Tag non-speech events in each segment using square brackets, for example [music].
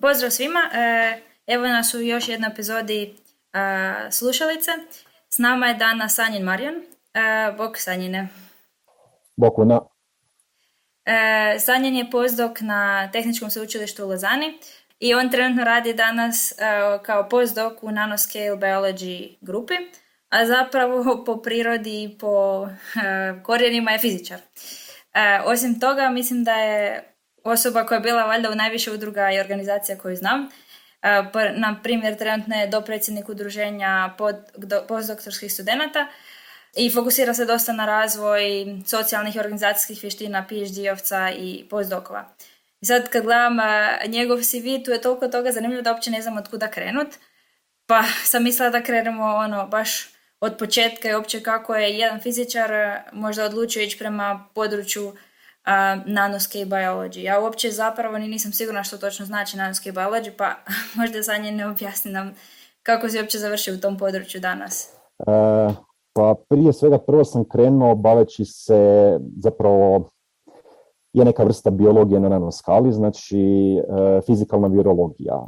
Pozdrav svima, e, evo nas u još jednoj epizodi e, Slušalice. S nama je danas Sanjin Marijan. E, bok Sanjine. Bok una. Sanjin je pozdok na Tehničkom sveučilištu u Lozani i on trenutno radi danas kao pozdok u Nanoscale Biology grupi, a zapravo [laughs] po prirodi i po korijenima je fizičar. Osim toga, mislim da je osoba koja je bila valjda u najviše udruga i organizacija koju znam. E, na primjer, trenutno je dopredsjednik udruženja postdoktorskih studenata i fokusira se dosta na razvoj socijalnih i organizacijskih vještina PhD-ovca i postdokova. I sad kad gledam njegov CV, tu je toliko toga zanimljivo da uopće ne znam od kuda krenut. Pa sam mislila da krenemo ono baš od početka i uopće kako je jedan fizičar e, možda odlučio ići prema području nanoscape biology. Ja uopće zapravo ni nisam sigurna što točno znači nanoscape biology, pa [laughs] možda za nje ne objasni nam kako si uopće završio u tom području danas. E, pa prije svega prvo sam krenuo baveći se zapravo je neka vrsta biologije na nanoskali, znači fizikalna virologija.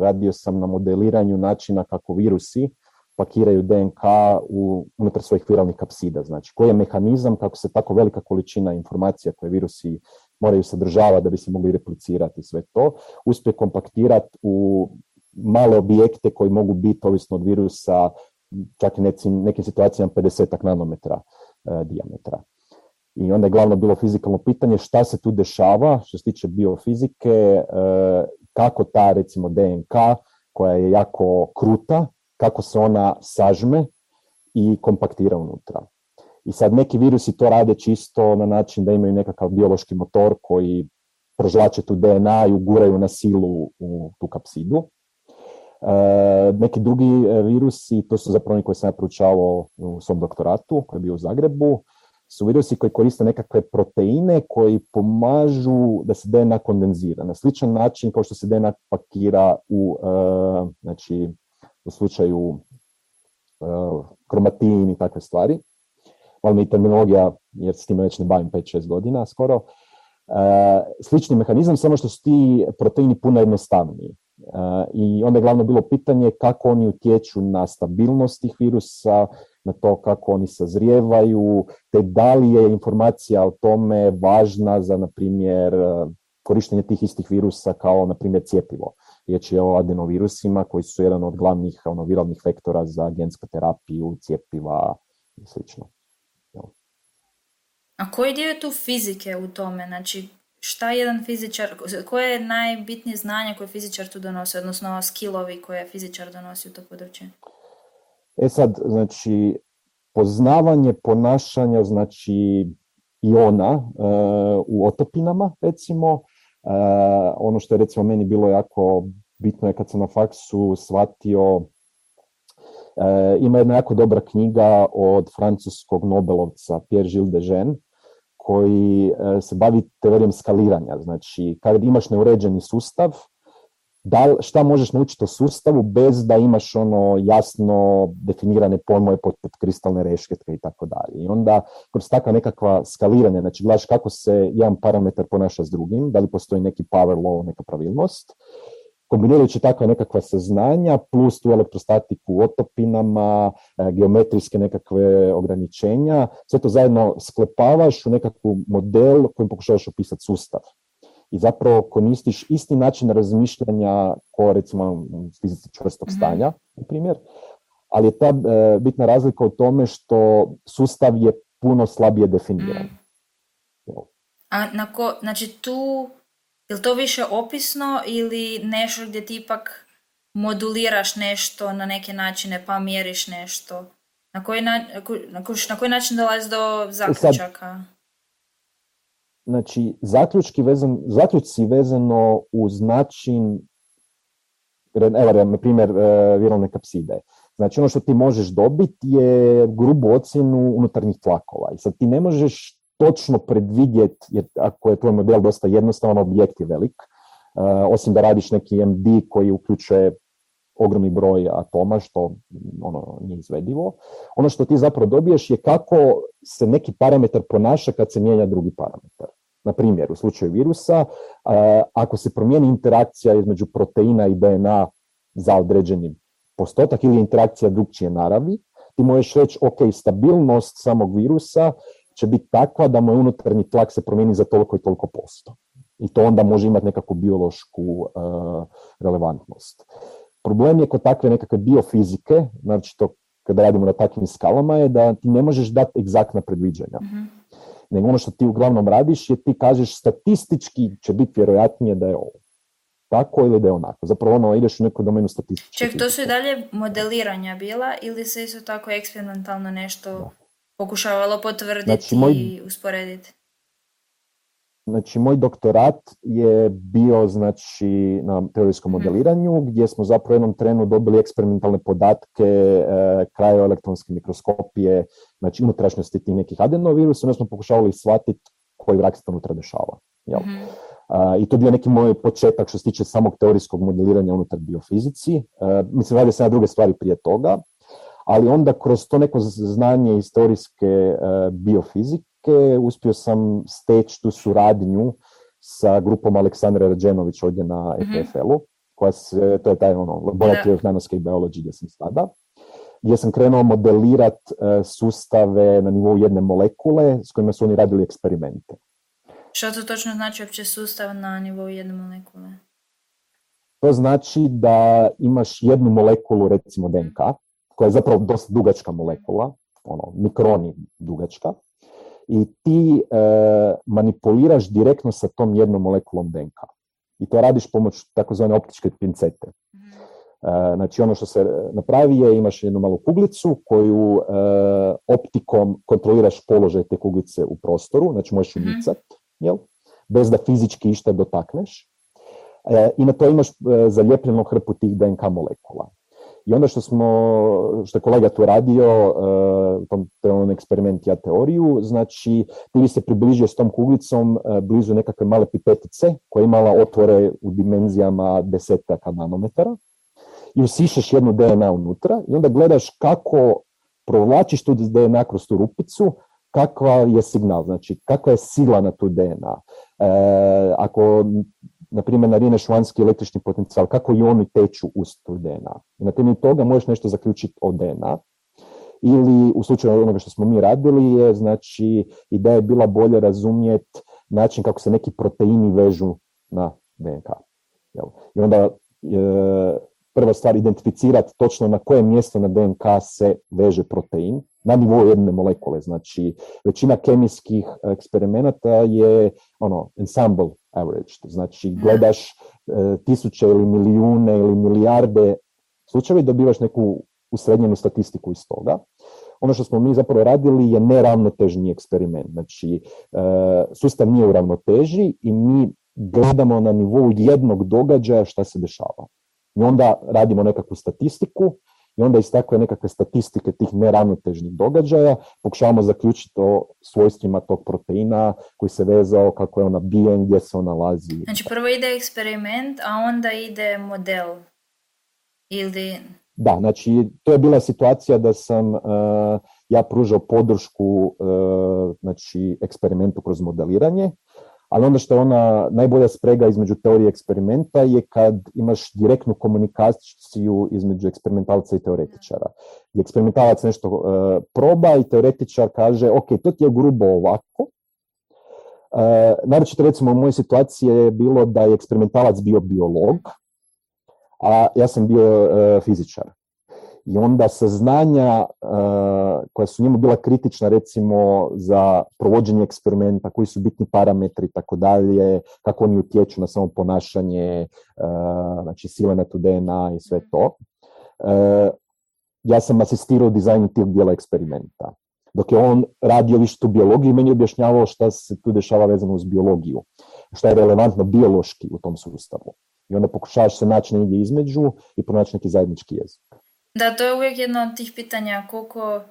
Radio sam na modeliranju načina kako virusi pakiraju DNK u, unutar svojih viralnih kapsida. Znači, koji je mehanizam kako se tako velika količina informacija koje virusi moraju sadržavati da bi se mogli replicirati sve to, uspije kompaktirati u male objekte koji mogu biti, ovisno od virusa, čak i nekim, nekim situacijama 50 nanometra e, dijametra. I onda je glavno bilo fizikalno pitanje šta se tu dešava što se tiče biofizike, e, kako ta recimo DNK koja je jako kruta, kako se ona sažme i kompaktira unutra. I sad neki virusi to rade čisto na način da imaju nekakav biološki motor koji prožlače tu DNA i uguraju na silu u tu kapsidu. E, neki drugi e, virusi, to su zapravo oni koji sam ja proučavao u svom doktoratu, koji je bio u Zagrebu, su virusi koji koriste nekakve proteine koji pomažu da se DNA kondenzira. Na sličan način kao što se DNA pakira u e, znači, u slučaju uh, kromatin i takve stvari. Malo mi terminologija, jer s time već ne bavim 5-6 godina skoro. Uh, slični mehanizam, samo što su ti proteini puno jednostavniji. Uh, I onda je glavno bilo pitanje kako oni utječu na stabilnost tih virusa, na to kako oni sazrijevaju, te da li je informacija o tome važna za, na primjer, korištenje tih istih virusa kao, na primjer, cijepivo. Riječ je o adenovirusima koji su jedan od glavnih ono, viralnih vektora za gensku terapiju, cijepiva i sl. A koji dio je tu fizike u tome? Znači, šta jedan fizičar, koje je najbitnije znanje koje fizičar tu donosi, odnosno skillovi koje fizičar donosi u to područje? E sad, znači, poznavanje ponašanja, znači, iona uh, u otopinama, recimo, ono što je recimo meni bilo jako bitno je kad sam na faksu shvatio uh, ima jedna jako dobra knjiga od francuskog Nobelovca Pierre Gilles de Jean, koji uh, se bavi teorijom skaliranja. Znači, kad imaš neuređeni sustav, da, šta možeš naučiti o sustavu bez da imaš ono jasno definirane pojmove poput kristalne rešketke i tako dalje. I onda kroz takva nekakva skaliranja, znači gledaš kako se jedan parametar ponaša s drugim, da li postoji neki power law, neka pravilnost, kombinirajući takva nekakva saznanja plus tu elektrostatiku u otopinama, e, geometrijske nekakve ograničenja, sve to zajedno sklepavaš u nekakvu model kojim pokušavaš opisati sustav i zapravo koristiš isti način razmišljanja ko recimo fizici čvrstog mhm. stanja, na primjer, ali je ta e, bitna razlika u tome što sustav je puno slabije definiran. Mm. A na ko, znači tu, je li to više opisno ili nešto gdje ti ipak moduliraš nešto na neke načine pa mjeriš nešto? Na koji, na, na, na koji način dolazi do zaključaka? Znači zaključki vezan, zaključci vezano uz način evo na primjer e, viralne kapside. Znači ono što ti možeš dobiti je grubu ocjenu unutarnjih tlakova i sad ti ne možeš točno predvidjeti, jer ako je tvoj model dosta jednostavan, objekt je velik, e, osim da radiš neki MD koji uključuje ogromni broj atoma, što ono, nije izvedivo. Ono što ti zapravo dobiješ je kako se neki parametar ponaša kad se mijenja drugi parametar. Na primjer, u slučaju virusa, ako se promijeni interakcija između proteina i DNA za određeni postotak ili interakcija drugčije naravi, ti možeš reći, ok, stabilnost samog virusa će biti takva da moj unutarnji tlak se promijeni za toliko i toliko posto. I to onda može imati nekakvu biološku relevantnost. Problem je kod takve nekakve biofizike, znači to kada radimo na takvim skalama, je da ti ne možeš dati egzaktna predviđanja. mm Nego ono što ti uglavnom radiš je ti kažeš statistički će biti vjerojatnije da je ovo tako ili da je onako. Zapravo ono, ideš u neku domenu statističku. Ček, to su i dalje modeliranja bila ili se isto tako eksperimentalno nešto pokušavalo potvrditi znači, moj... i usporediti? Znači, moj doktorat je bio znači, na teorijskom mhm. modeliranju, gdje smo zapravo u jednom trenu dobili eksperimentalne podatke, e, elektronske mikroskopije, znači unutrašnjosti tih nekih adenovirusa, onda smo pokušavali shvatiti koji vrak se unutra dešava. Jel? Mhm. I to je bio neki moj početak što se tiče samog teorijskog modeliranja unutar biofizici. Uh, mislim, radi se na druge stvari prije toga, ali onda kroz to neko znanje iz teorijske e, biofizike uspio sam steći tu suradnju sa grupom Aleksandra Rađenović ovdje na mhm. EPFL-u, koja se, to je taj ono, Laboratory of Nanoscale Biology gdje sam sada, gdje sam krenuo modelirati e, sustave na nivou jedne molekule s kojima su oni radili eksperimente. Što to točno znači uopće sustav na nivou jedne molekule? To znači da imaš jednu molekulu, recimo DNK, koja je zapravo dosta dugačka molekula, ono, mikroni dugačka, i ti e, manipuliraš direktno sa tom jednom molekulom DNK. I to radiš pomoć takozvane optičke pincete. Mhm. E, znači ono što se napravi je imaš jednu malu kuglicu koju e, optikom kontroliraš položaj te kuglice u prostoru, znači možeš ju mm jel? bez da fizički išta dotakneš. E, I na to imaš e, zalijepljenu hrpu tih DNK molekula. I onda što smo, što je kolega tu radio, e, to je on eksperiment ja teoriju, znači ti bi se približio s tom kuglicom e, blizu nekakve male pipetice koja je imala otvore u dimenzijama desetaka nanometara i usišeš jednu DNA unutra i onda gledaš kako provlačiš tu DNA kroz tu rupicu, kakva je signal, znači kakva je sila na tu DNA. E, ako, na primjer, narineš vanjski električni potencijal, kako i oni teču uz tu DNA. I na temelju toga možeš nešto zaključiti o DNA. Ili u slučaju onoga što smo mi radili je, znači, ideja je bila bolje razumjeti način kako se neki proteini vežu na DNK. I onda e, prva stvar identificirati točno na koje mjesto na DNK se veže protein, na nivou jedne molekule. Znači, većina kemijskih eksperimenata je ono, ensemble average. Znači, mhm. gledaš e, tisuće ili milijune ili milijarde slučajeva i dobivaš neku usrednjenu statistiku iz toga. Ono što smo mi zapravo radili je neravnotežni eksperiment. Znači, e, sustav nije u ravnoteži i mi gledamo na nivou jednog događaja šta se dešava. I onda radimo nekakvu statistiku i onda iz takve nekakve statistike tih neravnotežnih događaja pokušavamo zaključiti o svojstvima tog proteina koji se vezao, kako je on nabijen, gdje se on nalazi. Znači prvo ide eksperiment, a onda ide model. Ili... Da, znači to je bila situacija da sam uh, ja pružao podršku uh, znači, eksperimentu kroz modeliranje ali onda što je ona najbolja sprega između teorije eksperimenta je kad imaš direktnu komunikaciju između eksperimentalca i teoretičara. I eksperimentalac nešto uh, proba i teoretičar kaže, ok, to ti je grubo ovako, Uh, naročito recimo u mojoj situaciji je bilo da je eksperimentalac bio biolog, a ja sam bio uh, fizičar i onda saznanja uh, koja su njemu bila kritična recimo za provođenje eksperimenta, koji su bitni parametri i tako dalje, kako oni utječu na samo ponašanje, uh, znači sile na tu DNA i sve to. Uh, ja sam asistirao dizajnu tih dijela eksperimenta. Dok je on radio više tu biologiju i meni objašnjavao šta se tu dešava vezano uz biologiju, šta je relevantno biološki u tom sustavu. I onda pokušavaš se naći negdje između i pronaći neki zajednički jezik. Da, to je uvijek jedno od tih pitanja koliko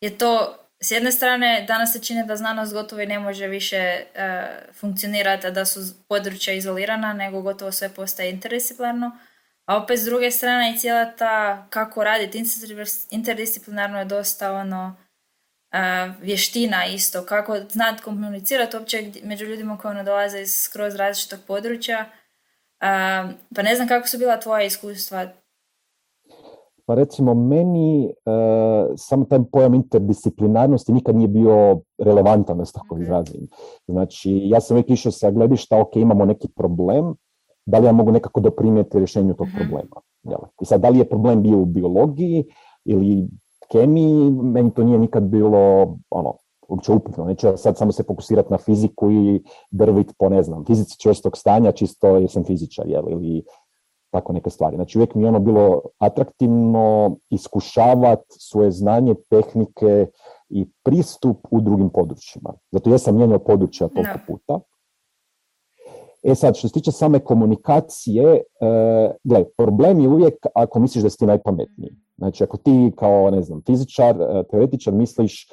je to s jedne strane, danas se čini da znanost gotovo i ne može više uh, funkcionirati, da su područja izolirana, nego gotovo sve postaje interdisciplinarno. A opet s druge strane i cijela ta kako raditi interdisciplinarno je dosta ono vještina isto, kako znati komunicirati uopće među ljudima koji ono dolaze iz skroz različitog područja. pa ne znam kako su bila tvoja iskustva pa recimo meni uh, samo taj pojam interdisciplinarnosti nikad nije bio relevantan da se tako izrazim. Znači ja sam uvijek išao sa gledišta, ok, imamo neki problem, da li ja mogu nekako doprinijeti rješenju tog mhm. problema. Jel? I sad da li je problem bio u biologiji ili kemiji, meni to nije nikad bilo ono, uopće upitno. Neću sad samo se fokusirati na fiziku i drvit po, ne znam, fizici čvrstog stanja, čisto jer sam fizičar, jel? ili tako neke stvari. Znači uvijek mi je ono bilo atraktivno iskušavati svoje znanje, tehnike i pristup u drugim područjima. Zato ja sam mijenjao područja toliko puta. E sad, što se tiče same komunikacije, e, gle, problem je uvijek ako misliš da si ti najpametniji. Znači, ako ti kao, ne znam, fizičar, e, teoretičar misliš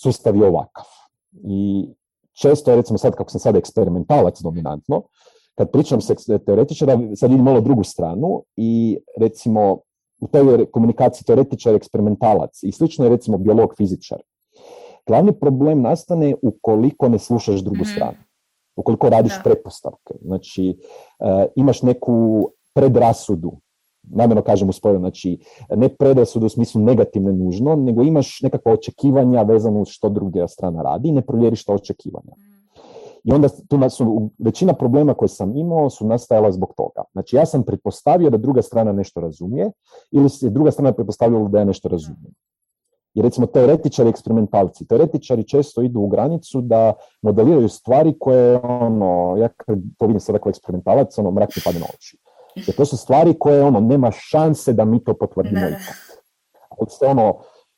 sustav je ovakav. I često recimo sad, kako sam sad eksperimentalac dominantno, kad pričam se teoretičara, sad vidim malo drugu stranu i recimo u toj komunikaciji teoretičar, eksperimentalac i slično je recimo biolog, fizičar. Glavni problem nastane ukoliko ne slušaš drugu mm stranu, ukoliko radiš da. pretpostavke. Znači, uh, imaš neku predrasudu, namjerno kažem u spoju, znači ne predrasudu u smislu negativne nužno, nego imaš nekakva očekivanja vezano uz što druga strana radi i ne provjeriš ta očekivanja. I onda tu su, većina problema koje sam imao su nastajala zbog toga. Znači ja sam pretpostavio da druga strana nešto razumije ili se druga strana pretpostavila da ja nešto razumijem. I recimo teoretičari, eksperimentalci, teoretičari često idu u granicu da modeliraju stvari koje, ono, ja kad to vidim sada kao eksperimentalac, ono, mrak mi pade na oči. Jer to su stvari koje, ono, nema šanse da mi to potvrdimo ikad. Ali se, ono,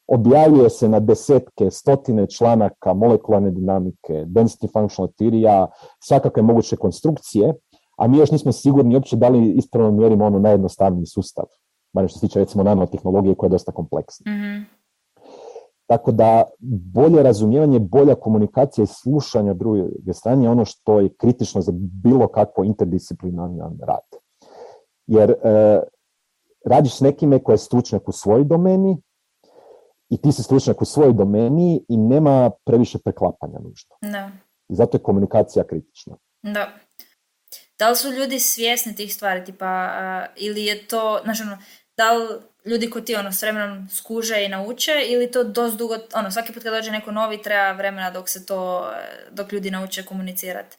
objavljuje se na desetke, stotine članaka molekularne dinamike, density functional theory svakakve moguće konstrukcije, a mi još nismo sigurni uopće da li ispravno mjerimo ono najjednostavniji sustav. Barem što se tiče recimo nanotehnologije koja je dosta kompleksna. mm Tako da bolje razumijevanje, bolja komunikacija i slušanje druge strane je ono što je kritično za bilo kakvo interdisciplinaran rad. Jer e, radiš s nekime koji je stručnjak u svojoj domeni, i ti si stručnjak u svojoj domeni i nema previše preklapanja nužno. Da. I zato je komunikacija kritična. Da. Da li su ljudi svjesni tih stvari, tipa, ili je to, znači ono, da li ljudi koji ti ono s vremenom skuže i nauče ili to dosta dugo, ono, svaki put kad dođe neko novi treba vremena dok se to, dok ljudi nauče komunicirati.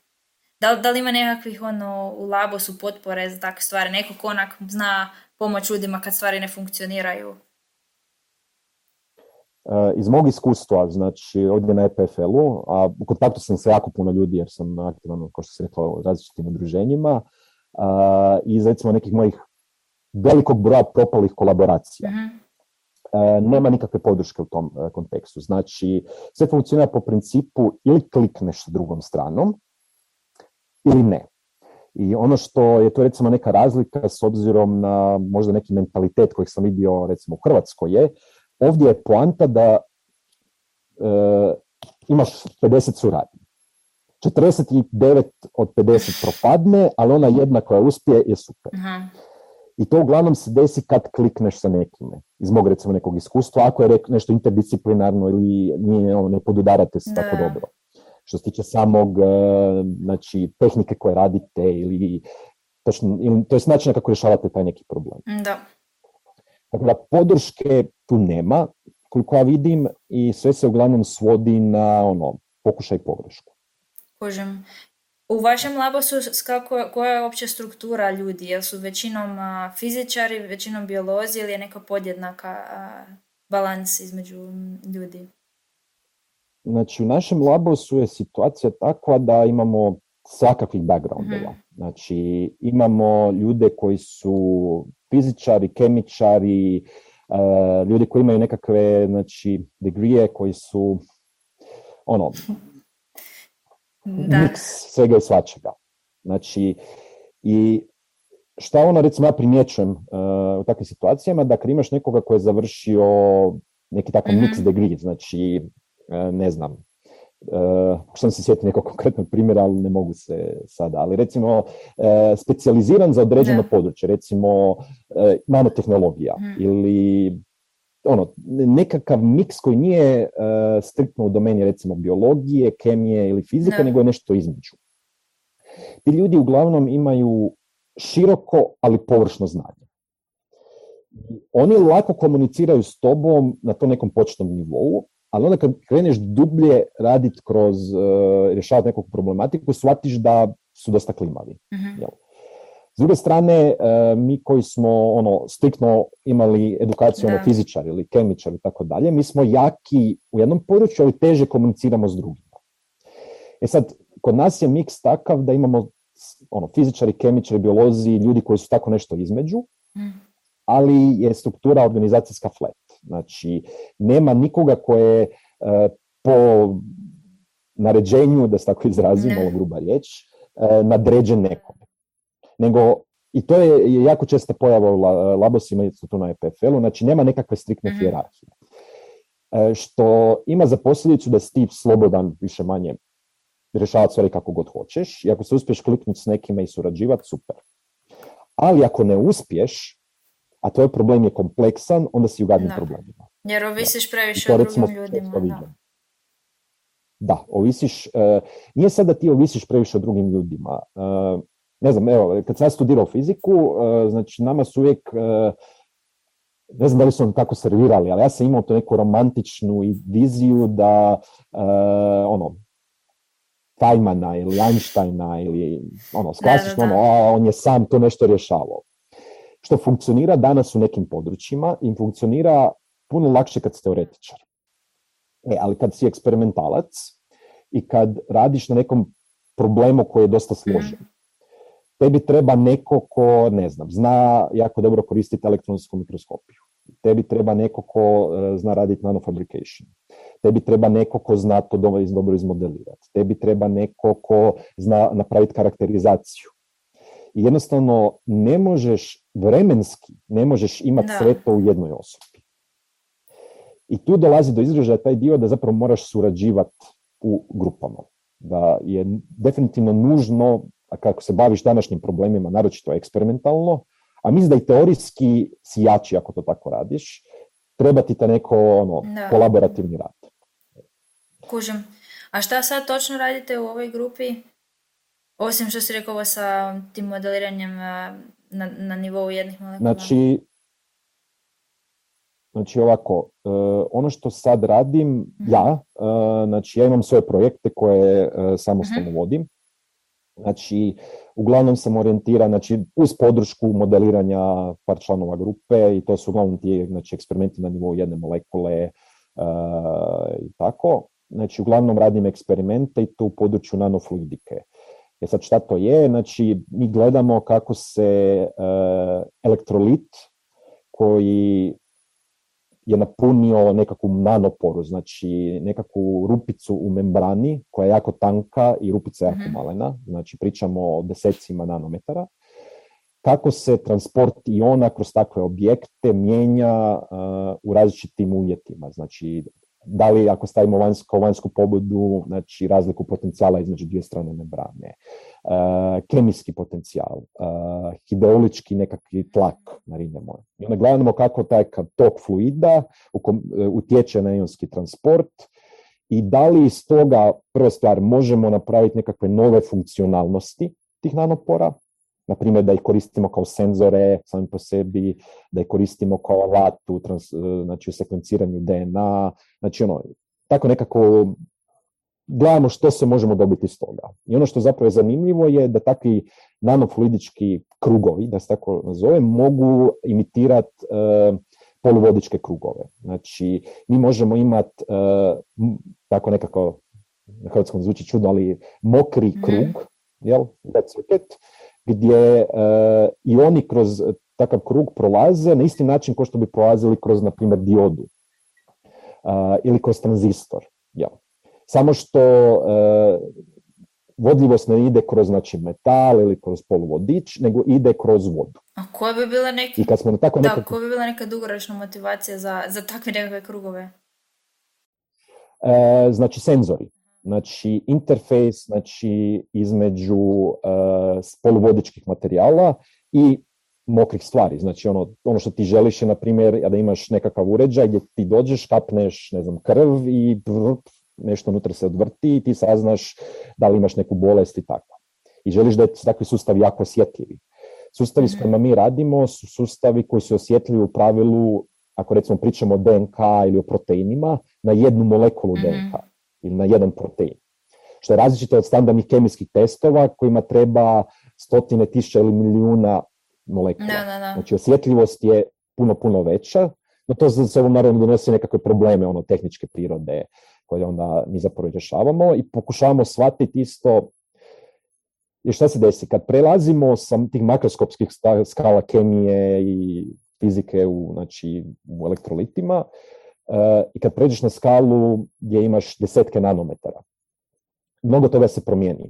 Da, da li ima nekakvih ono, u labosu potpore za takve stvari, neko ko onak zna pomoć ljudima kad stvari ne funkcioniraju? Iz mog iskustva, znači ovdje na EPFL-u, a u kontaktu sam sa jako puno ljudi jer sam aktivan, kao što se rekla, u različitim udruženjima i iz recimo nekih mojih velikog broja propalih kolaboracija. Mhm. nema nikakve podrške u tom e, kontekstu. Znači, sve funkcionira po principu ili klikneš s drugom stranom ili ne. I ono što je to recimo neka razlika s obzirom na možda neki mentalitet kojeg sam vidio recimo u Hrvatskoj je Ovdje je poanta da e, imaš 50 suradnji. 49 od 50 propadne, ali ona jedna koja uspije je super. I to uglavnom se desi kad klikneš sa nekime. Iz mog recimo nekog iskustva, ako je nešto interdisciplinarno ili nije, ono, ne podudarate se tako dobro. Što se tiče samog, e, znači, tehnike koje radite ili, točno, ili to je način kako rješavate taj neki problem. Da. Dakle, da podrške tu nema, koliko ja vidim, i sve se uglavnom svodi na ono, pokušaj pogrešku. Kožem. U vašem labosu kako, koja je opća struktura ljudi? Jel su većinom fizičari, većinom biolozi ili je neka podjednaka balans između ljudi? Znači, u našem labosu je situacija takva da imamo svakakvih backgroundova. mm Znači, imamo ljude koji su fizičari, kemičari, uh, ljudi koji imaju nekakve znači, degrije koji su ono, da. miks svega i svačega. Znači, i šta ono, recimo, ja primjećujem uh, u takvim situacijama, da kad imaš nekoga koji je završio neki takav mm-hmm. mix degree, znači, uh, ne znam, Uh, sam se sjetiti nekog konkretnog primjera, ali ne mogu se sada. Ali recimo, uh, specijaliziran za određeno područje, recimo uh, nanotehnologija mm. ili ono, nekakav miks koji nije uh, striktno u domeni recimo biologije, kemije ili fizike, nego je nešto između. Ti ljudi uglavnom imaju široko, ali površno znanje. Oni lako komuniciraju s tobom na to nekom početnom nivou, ali onda kad kreneš dublje raditi kroz uh, rješavati neku problematiku, shvatiš da su dosta klimavi. mm S druge strane, uh, mi koji smo ono striktno imali edukaciju ono fizičar ili kemičar i tako dalje, mi smo jaki u jednom području, ali teže komuniciramo s drugima. E sad, kod nas je miks takav da imamo ono, fizičari, kemičari, biolozi, ljudi koji su tako nešto između, mm. ali je struktura organizacijska flat. Znači, nema nikoga koje uh, po naređenju, da se tako izrazim, malo gruba riječ, uh, nadređen nekome. Nego, i to je jako česta pojava u labosima i tu na EPFL-u, znači nema nekakve striktne mm što ima za posljedicu da si ti slobodan više manje rješavati stvari kako god hoćeš i ako se uspiješ kliknuti s nekima i surađivati, super. Ali ako ne uspiješ, a tvoj problem je kompleksan, onda si u gadnim problemima. Jer ovisiš previše o drugim ljudima. Da. da, ovisiš, uh, nije sad da ti ovisiš previše o drugim ljudima. Uh, ne znam, evo, kad sam ja studirao fiziku, uh, znači nama su uvijek, ne znam da li su nam tako servirali, ali ja sam imao to neku romantičnu viziju da, ono, Feynmana ili Einsteina ili ono, klasično, ono, a, on je sam to nešto rješavao. Što funkcionira danas u nekim područjima i funkcionira puno lakše kad si teoretičar. E, ali kad si eksperimentalac i kad radiš na nekom problemu koji je dosta složen, tebi treba neko ko, ne znam, zna jako dobro koristiti elektronsku mikroskopiju. Tebi treba neko ko e, zna raditi nanofabrication tebi treba neko ko zna to dobro izmodelirati, tebi treba neko ko zna napraviti karakterizaciju. I jednostavno ne možeš vremenski, ne možeš imati sve to u jednoj osobi. I tu dolazi do izražaja taj dio da zapravo moraš surađivati u grupama. Da je definitivno nužno, a kako se baviš današnjim problemima, naročito eksperimentalno, a mislim da i teorijski si jači ako to tako radiš, treba ti ta neko ono, kolaborativni rad. Kužim. A šta sad točno radite u ovoj grupi? Osim što si rekao sa tim modeliranjem na, na nivou jednih molekula. Znači, znači ovako, e, ono što sad radim mhm. ja, uh, znači ja imam svoje projekte koje uh, samostalno mhm. vodim. Znači, uglavnom sam orijentiran znači, uz podršku modeliranja par članova grupe i to su uglavnom ti znači, eksperimenti na nivou jedne molekule i tako. Znači, uglavnom radim eksperimente i to u području nanofluidike. E sad šta to je? Znači, mi gledamo kako se uh, elektrolit koji je napunio nekakvu nanoporu, znači nekakvu rupicu u membrani koja je jako tanka i rupica je jako mhm. malena, znači pričamo o desecima nanometara, kako se transport iona kroz takve objekte mijenja uh, u različitim uvjetima. Znači, da li ako stavimo vanjsko, vanjsku pobudu, znači razliku potencijala između dvije strane membrane, uh, kemijski potencijal, uh, hidrolički nekakvi tlak, narinjemo. I onda gledamo kako taj tok fluida utječe na ionski transport i da li iz toga, prva stvar, možemo napraviti nekakve nove funkcionalnosti tih nanopora, na primjer da ih koristimo kao senzore sami po sebi, da ih koristimo kao alat u, trans, znači u sekvenciranju DNA, znači ono, tako nekako gledamo što se možemo dobiti iz toga. I ono što zapravo je zanimljivo je da takvi nanofluidički krugovi, da se tako nazove, mogu imitirati uh, poluvodičke krugove. Znači, mi možemo imati uh, tako nekako, na hrvatskom zvuči čudno, ali mokri mhm. krug, jel, that's it, gdje uh, i oni kroz takav krug prolaze na isti način kao što bi prolazili kroz, na primjer, diodu ili kroz tranzistor. Ja. Samo što uh, vodljivost ne ide kroz znači, metal ili kroz poluvodič, nego ide kroz vodu. A koja bi bila neka, I kad smo tako da, koja bi bila neka dugoročna motivacija za, za takve nekakve krugove? E, znači senzori. Znači interfejs znači, između uh, poluvodičkih materijala i mokrih stvari. Znači ono, ono što ti želiš je, na primjer, da imaš nekakav uređaj gdje ti dođeš, kapneš, ne znam, krv i nešto unutra se odvrti i ti saznaš da li imaš neku bolest i tako. I želiš da su takvi sustavi jako osjetljivi. Sustavi s kojima mi radimo su sustavi koji su osjetljivi u pravilu, ako recimo pričamo o DNK ili o proteinima, na jednu molekulu DNK ili na jedan protein. Što je različito od standardnih kemijskih testova kojima treba stotine tisuća ili milijuna molekula. Znači osjetljivost je puno, puno veća, no to za sobom naravno donosi nekakve probleme ono, tehničke prirode koje onda mi zapravo rješavamo i pokušavamo shvatiti isto i šta se desi? Kad prelazimo sa tih makroskopskih skala kemije i fizike u, znači, u elektrolitima i kad pređeš na skalu gdje imaš desetke nanometara, mnogo toga se promijeni.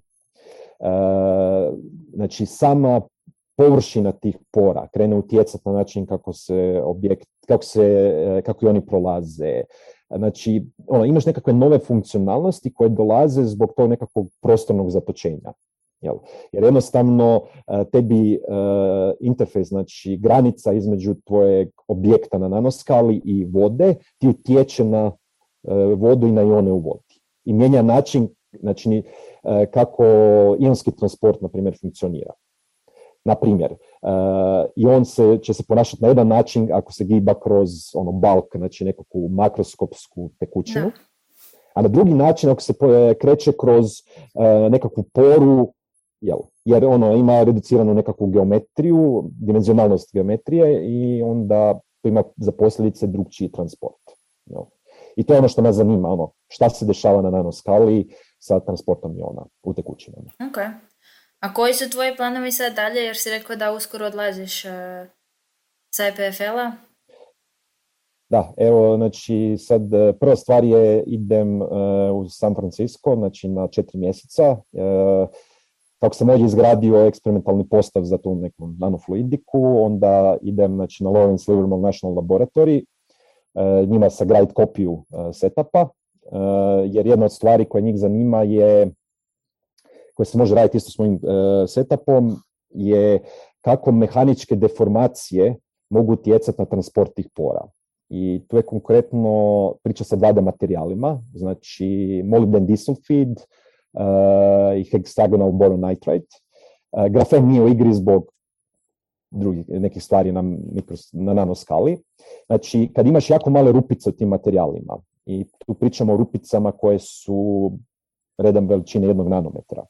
Uh, znači, sama površina tih pora krene utjecati na način kako se objekt, kako se, e, kako i oni prolaze. Znači, ono, imaš nekakve nove funkcionalnosti koje dolaze zbog tog nekakvog prostornog zatočenja. Jel? Jer jednostavno e, tebi uh, interfejs, znači granica između tvojeg objekta na nanoskali i vode ti utječe na vodu i na ione u vodi. I mijenja način znači, kako ionski transport, na primjer, funkcionira. Na primjer, uh, i on se, će se ponašati na jedan način ako se giba kroz ono balk, znači nekakvu makroskopsku tekućinu, a na drugi način ako se kreće kroz nekakvu poru, jel, jer ono ima reduciranu nekakvu geometriju, dimenzionalnost geometrije i onda to ima za posljedice drugčiji transport. Jel. I to je ono što nas zanima, ono, šta se dešava na nanoskali sa transportom iona u tekućinama. Okay. A koji su tvoji planovi sad dalje, jer si rekao da uskoro odlaziš uh, sa EPFL-a? Da, evo, znači sad e, prva stvar je idem uh, u San Francisco, znači na četiri mjeseca. Uh, kako sam ovdje izgradio eksperimentalni postav za tu neku nanofluidiku, onda idem znači, na Lawrence Livermore National Laboratory, uh, njima sagraditi kopiju uh, setupa, jer jedna od stvari koja njih zanima je koje se može raditi isto s mojim e, setupom je kako mehaničke deformacije mogu utjecati na transport tih pora. I tu je konkretno priča sa 2D materijalima, znači molybden disulfid i hexagonal boron nitride. Uh, grafen nije u igri zbog drugih nekih stvari na, mikros, na nanoskali. Znači, kad imaš jako male rupice u tim materijalima, i tu pričamo o rupicama koje su redam veličine jednog nanometra,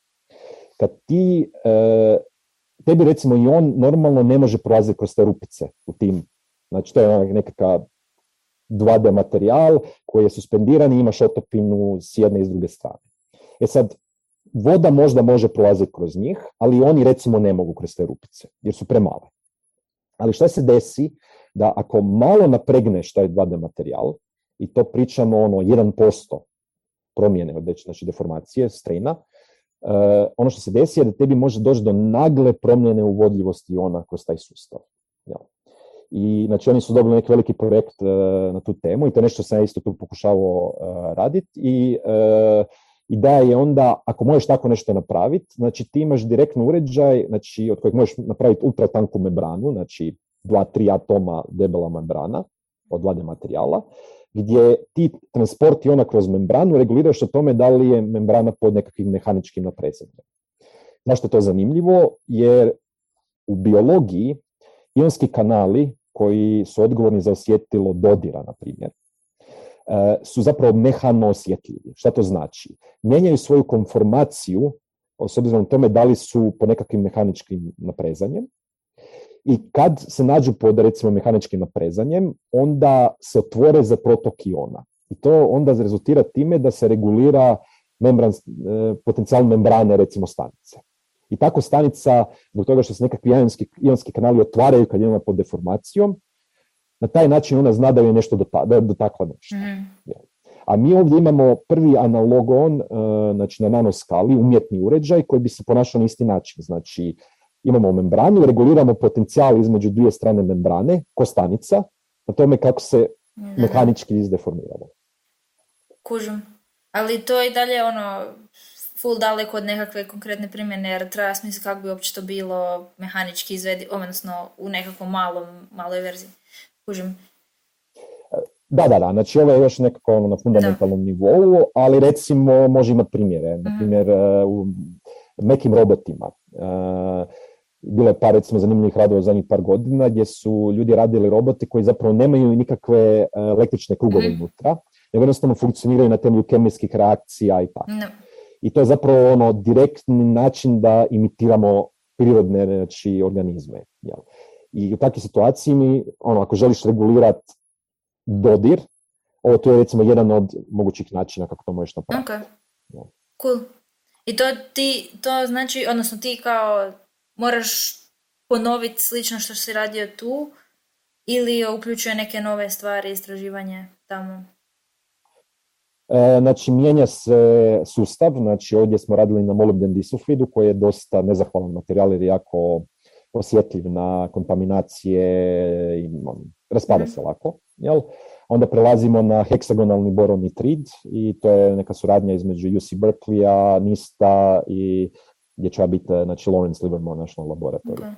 kad ti, e, tebi recimo i on normalno ne može prolaziti kroz te rupice u tim, znači to je nekakav 2D materijal koji je suspendiran i imaš otopinu s jedne i s druge strane. E sad, voda možda može prolaziti kroz njih, ali oni recimo ne mogu kroz te rupice, jer su premale. Ali šta se desi da ako malo napregneš taj 2D materijal, i to pričamo ono 1% promjene, znači deformacije, strina, Uh, ono što se desi je da tebi može doći do nagle promjene uvodljivosti ona kroz taj sustav. Ja. I znači oni su dobili neki veliki projekt uh, na tu temu i to je nešto sam ja isto tu pokušavao uh, raditi i uh, ideja je onda, ako možeš tako nešto napraviti, znači ti imaš direktno uređaj znači, od kojeg možeš napraviti ultra tanku membranu, znači dva, tri atoma debela membrana od vlade materijala, gdje ti transporti ona kroz membranu reguliraš o tome da li je membrana pod nekakvim mehaničkim naprezanjem. Zašto je to zanimljivo? Jer u biologiji ionski kanali koji su odgovorni za osjetilo dodira, na primjer, su zapravo mehano osjetljivi. Šta to znači? Mijenjaju svoju konformaciju s obzirom tome da li su po nekakvim mehaničkim naprezanjem i kad se nađu pod recimo mehaničkim naprezanjem, onda se otvore za protok iona. I to onda rezultira time da se regulira membran, e, potencijal membrane recimo stanice. I tako stanica, zbog toga što se nekakvi ionski, ionski kanali otvaraju kad je pod deformacijom, na taj način ona zna da je nešto dotakla nešto. Mm. A mi ovdje imamo prvi analogon, e, znači na nanoskali, umjetni uređaj koji bi se ponašao na isti način. Znači, imamo membranu, reguliramo potencijal između dvije strane membrane, kostanica, na tome kako se mehanički izdeformiramo. Kužim. Ali to je i dalje ono full daleko od nekakve konkretne primjene, jer treba smisliti kako bi uopće to bilo mehanički izvedi, odnosno u nekakvom malom, maloj verziji. Kužim. Da, da, da, znači ovo je još nekako ono na fundamentalnom nivou, ali recimo može imati primjere, na mhm. primjer e, u nekim robotima. E, bilo je par recimo zanimljivih radova zadnjih par godina gdje su ljudi radili roboti koji zapravo nemaju nikakve e, električne krugove mm unutra, nego jednostavno funkcioniraju na temelju kemijskih reakcija i tako. I to je zapravo ono direktni način da imitiramo prirodne znači, organizme. I u takvoj situaciji mi, ono, ako želiš regulirati dodir, ovo to je recimo jedan od mogućih načina kako to možeš napraviti. Okay. Cool. I to ti, to znači, odnosno ti kao moraš ponoviti slično što si radio tu ili uključuje neke nove stvari, istraživanje tamo? E, znači, mijenja se sustav, znači ovdje smo radili na molybden disulfidu koji je dosta nezahvalan materijal jer je jako osjetljiv na kontaminacije i raspada mhm. se lako. Jel? Onda prelazimo na heksagonalni boronitrid i to je neka suradnja između UC Berkeley-a, NISTA i gdje će biti znači, Lawrence Livermore National Laboratory.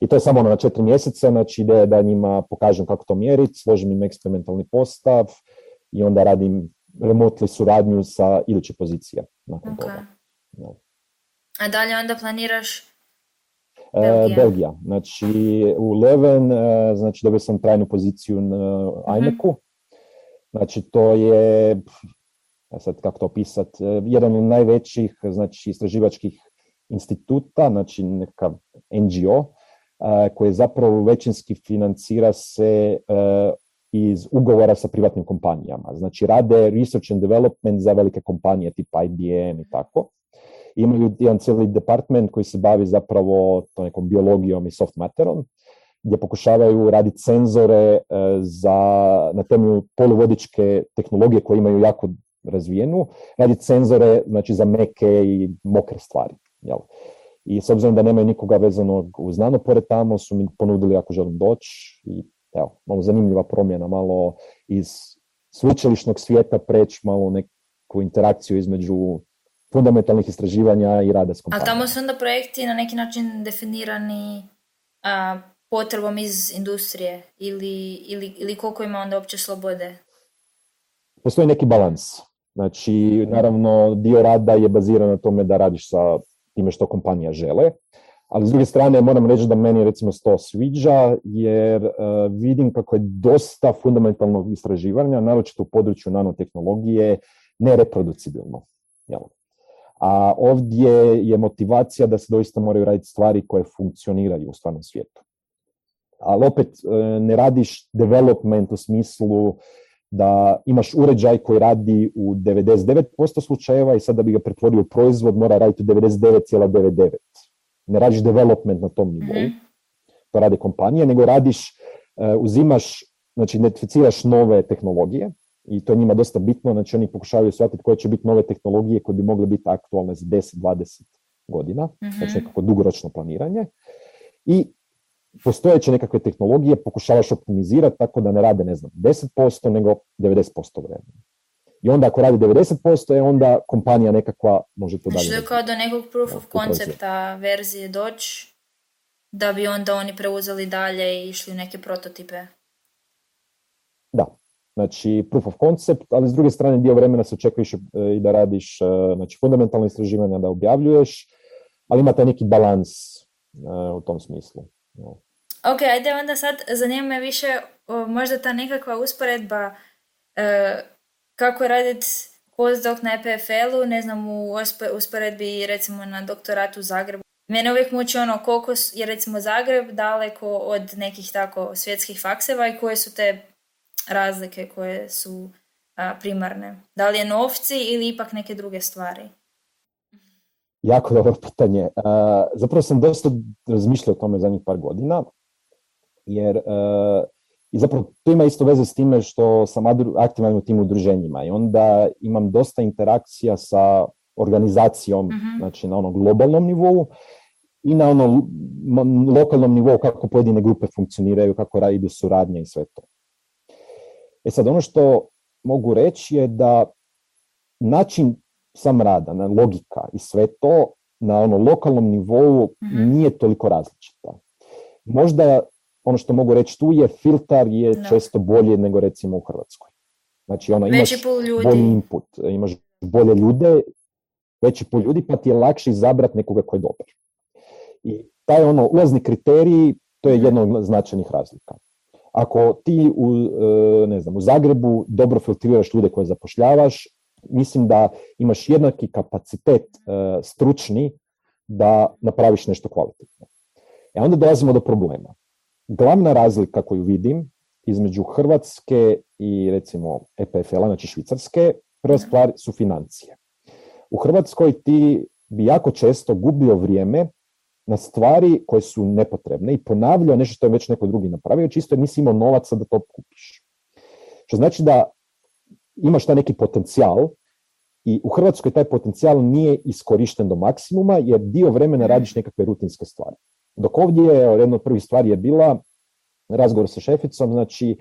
I to je samo ono na četiri mjeseca, znači ideja da njima pokažem kako to mjeriti, složim im eksperimentalni postav i onda radim remotely suradnju sa iduće pozicije nakon toga. A dalje onda planiraš Belgija. Belgija. Znači u Leven, e, znači dobio sam trajnu poziciju na IMEC-u. Znači to je, sad kako to opisati, e, jedan od najvećih znači, istraživačkih instituta, znači neka NGO, koji zapravo većinski financira se iz ugovora sa privatnim kompanijama. Znači rade research and development za velike kompanije tipa IBM i tako. Imaju jedan cijeli department koji se bavi zapravo to nekom biologijom i soft materom, gdje pokušavaju raditi senzore e, za, na temelju poluvodičke tehnologije koje imaju jako razvijenu, raditi senzore znači, za meke i mokre stvari. Jel? I s obzirom da nemaju nikoga vezanog uz pored tamo, su mi ponudili ako želim doći i evo, malo zanimljiva promjena, malo iz sveučilišnog svijeta preći malo neku interakciju između fundamentalnih istraživanja i rada s kompanijom. A tamo su onda projekti na neki način definirani a, potrebom iz industrije ili, ili, ili koliko ima onda opće slobode? Postoji neki balans. Znači, naravno, dio rada je baziran na tome da radiš sa time što kompanija žele, ali s druge strane moram reći da meni recimo to sviđa jer uh, vidim kako je dosta fundamentalnog istraživanja, naročito u području nanotehnologije, nereproducibilno. Jel? A ovdje je motivacija da se doista moraju raditi stvari koje funkcioniraju u stvarnom svijetu. Ali opet uh, ne radiš development u smislu da imaš uređaj koji radi u 99% slučajeva i sad da bi ga pretvorio u proizvod mora raditi u 99,99 ne radiš development na tom nivou, mm to rade kompanije, nego radiš, uh, uzimaš, znači identificiraš nove tehnologije i to je njima dosta bitno, znači oni pokušavaju shvatiti koje će biti nove tehnologije koje bi mogle biti aktualne za 10-20 godina, mm-hmm. znači nekako dugoročno planiranje. I postojeće nekakve tehnologije pokušavaš optimizirati tako da ne rade, ne znam, 10%, nego 90% vremena. I onda ako radi 90%, je onda kompanija nekakva može to dalje. Znači kao do nekog proof of concepta verzije doći, da bi onda oni preuzeli dalje i išli u neke prototipe. Da, znači proof of concept, ali s druge strane dio vremena se očekuješ e, i da radiš e, znači, fundamentalne istraživanja, da objavljuješ, ali ima taj neki balans e, u tom smislu. Ok, ajde onda sad zanima me više možda ta nekakva usporedba kako raditi postdoc na EPFL-u, ne znam, u usporedbi recimo na doktoratu u Zagrebu. Mene uvijek muči ono koliko je recimo Zagreb daleko od nekih tako svjetskih fakseva i koje su te razlike koje su primarne. Da li je novci ili ipak neke druge stvari? Jako dobro pitanje. zapravo sam dosta razmišljao o tome zadnjih par godina, jer i zapravo to ima isto veze s time što sam aktivan u tim udruženjima i onda imam dosta interakcija sa organizacijom, mm znači na onom globalnom nivou i na onom lokalnom nivou kako pojedine grupe funkcioniraju, kako idu suradnja i sve to. E sad, ono što mogu reći je da način sam rada, na logika i sve to na ono lokalnom nivou Mhm. nije toliko različita. Možda ono što mogu reći tu je filtar je Da. često bolje nego recimo u Hrvatskoj. Znači ono, imaš ljudi. bolji input, imaš bolje ljude, veći pol ljudi, pa ti je lakše izabrati nekoga koji je dobar. I taj ono ulazni kriterij, to je Mhm. jedna od značajnih razlika. Ako ti u, e, ne znam, u Zagrebu dobro filtriraš ljude koje zapošljavaš, mislim da imaš jednaki kapacitet e, stručni da napraviš nešto kvalitetno. E onda dolazimo do problema. Glavna razlika koju vidim između Hrvatske i recimo EPFL-a, znači Švicarske, prva stvar su financije. U Hrvatskoj ti bi jako često gubio vrijeme na stvari koje su nepotrebne i ponavljao nešto što je već neko drugi napravio, čisto jer nisi imao novaca da to kupiš. Što znači da imaš taj neki potencijal i u Hrvatskoj taj potencijal nije iskorišten do maksimuma jer dio vremena radiš nekakve rutinske stvari. Dok ovdje je, jedna od prvih stvari je bila razgovor sa šeficom, znači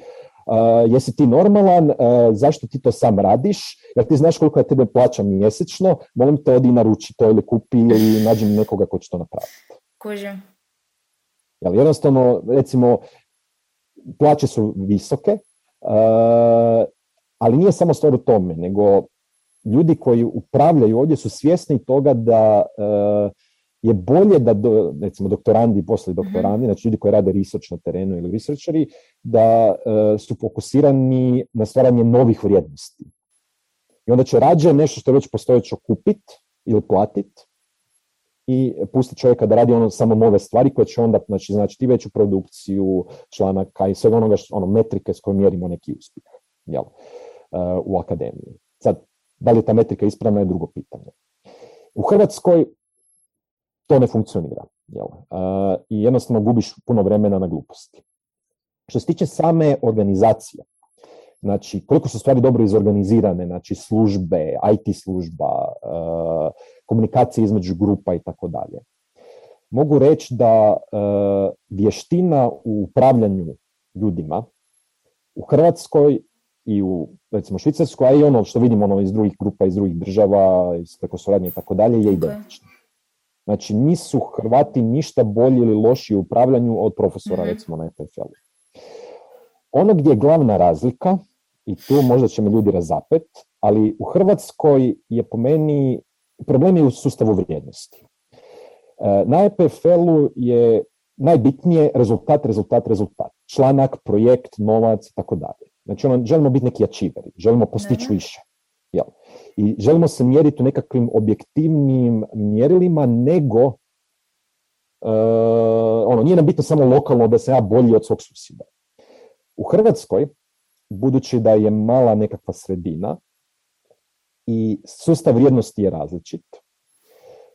uh, jesi ti normalan, uh, zašto ti to sam radiš, jer ti znaš koliko ja tebe plaćam mjesečno, molim te odi naruči to ili kupi ili nađi nekoga ko će to napraviti. Kužim. Jel, jednostavno, recimo, plaće su visoke, uh, ali nije samo stvar u tome, nego ljudi koji upravljaju ovdje su svjesni toga da uh, je bolje da, do, recimo, doktorandi i poslije doktorandi, znači ljudi koji rade research na terenu ili researcheri, da uh, su fokusirani na stvaranje novih vrijednosti. I onda će rađe nešto što je već postojeće kupit ili platit i pustiti čovjeka da radi ono samo nove stvari koje će onda znači, znači ti veću produkciju članaka i svega onoga što, ono, metrike s kojom mjerimo neki uspjeh jel, uh, u akademiji. Sad, da li je ta metrika ispravna je drugo pitanje. U Hrvatskoj to ne funkcionira. Jel? Uh, I jednostavno gubiš puno vremena na gluposti. Što se tiče same organizacije, znači koliko su stvari dobro izorganizirane, znači službe, IT služba, uh, komunikacije između grupa i tako dalje. Mogu reći da uh, vještina u upravljanju ljudima u Hrvatskoj i u recimo Švicarskoj, a i ono što vidimo ono iz drugih grupa, iz drugih država, iz preko suradnje i tako dalje, je identično. Znači nisu Hrvati ništa bolji ili lošiji u upravljanju od profesora Mhm. recimo na EPFL-u. Ono gdje je glavna razlika, i tu možda će me ljudi razapet, ali u Hrvatskoj je po meni problem je u sustavu vrijednosti. E, Na EPFL-u je najbitnije rezultat, rezultat, rezultat. Članak, projekt, novac i tako dalje. Znači ono, želimo biti neki achieveri, želimo postići više. Jel? I želimo se mjeriti u nekakvim objektivnim mjerilima, nego uh, ono, nije nam bitno samo lokalno da sam ja bolji od svog susjeda. U Hrvatskoj, budući da je mala nekakva sredina i sustav vrijednosti je različit,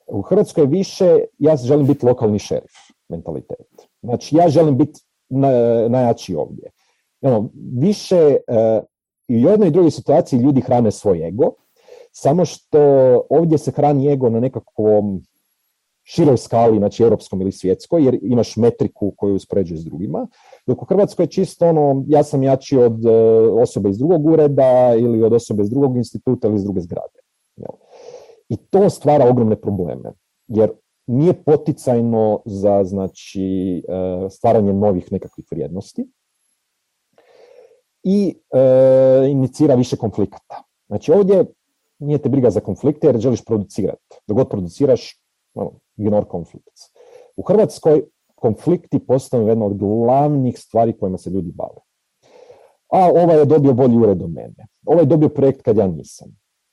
u Hrvatskoj je više, ja želim biti lokalni šerif mentalitet. Znači, ja želim biti na, najjači ovdje. Ono, više uh, i u jednoj i drugoj situaciji ljudi hrane svoj ego, samo što ovdje se hrani ego na nekakvom široj skali, znači europskom ili svjetskoj, jer imaš metriku koju uspoređuješ s drugima, dok u Hrvatskoj je čisto ono, ja sam jači od uh, osobe iz drugog ureda ili od osobe iz drugog instituta ili iz druge zgrade. I to stvara ogromne probleme, jer nije poticajno za znači, uh, stvaranje novih nekakvih vrijednosti i uh, inicira više konflikata. Znači ovdje nije te briga za konflikte jer želiš producirati. Dok god produciraš, ono, ignore conflicts. U Hrvatskoj konflikti postanu jedna od glavnih stvari kojima se ljudi bave. A ovaj je dobio bolji ured od mene. Ovaj je dobio projekt kad ja nisam.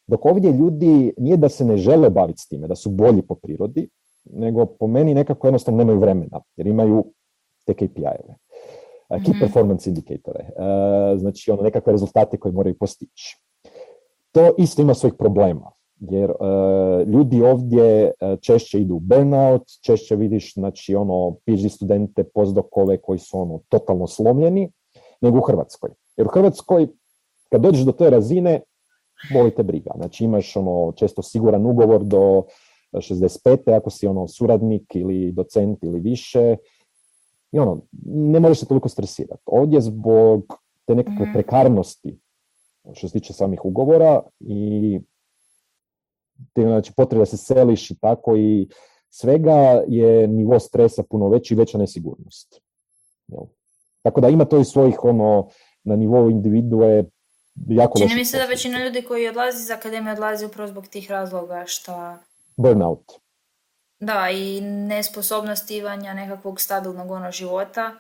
Dok ovdje ljudi nije da se ne žele baviti s time, da su bolji po prirodi, nego po meni nekako jednostavno nemaju vremena, jer imaju te KPI-eve. Key Mhm. performance indikatore, znači ono nekakve rezultate koje moraju postići. To isto ima svojih problema, jer uh, ljudi ovdje uh, češće idu u burnout, češće vidiš znači ono PhD studente, postdokove koji su ono totalno slomljeni, nego u Hrvatskoj. Jer u Hrvatskoj kad dođeš do te razine, boli te briga. Znači imaš ono često siguran ugovor do 65. ako si ono suradnik ili docent ili više. I ono, ne možeš se toliko stresirati. Ovdje zbog te nekakve Mhm. prekarnosti što se tiče samih ugovora i znači potreba da se seliš i tako i svega je nivo stresa puno veći i veća nesigurnost. Tako da ima to i svojih ono, na nivou individue jako Čini mi se da većina ljudi koji odlazi iz akademije odlazi upravo zbog tih razloga što... Burnout. Da, i nesposobnost ivanja nekakvog stabilnog ono života,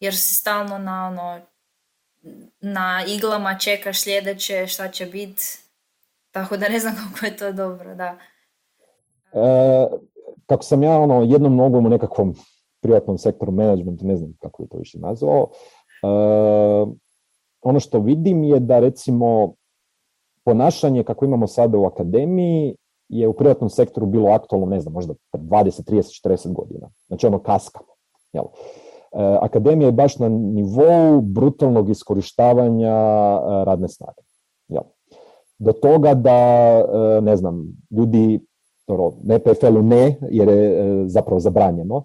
jer si stalno na ono, na iglama čekaš sljedeće šta će biti, tako da ne znam [laughs] kako je to dobro, da. E, kako sam ja ono jednom nogom u nekakvom privatnom sektoru managementu, ne znam kako je to više nazvao, e, ono što vidim je da recimo ponašanje kako imamo sada u akademiji je u privatnom sektoru bilo aktualno, ne znam, možda 20, 30, 40 godina. Znači ono kaska. Jel? E, akademija je baš na nivou brutalnog iskorištavanja e, radne snage. Do toga da, e, ne znam, ljudi, ne PFL-u ne, jer je zapravo zabranjeno,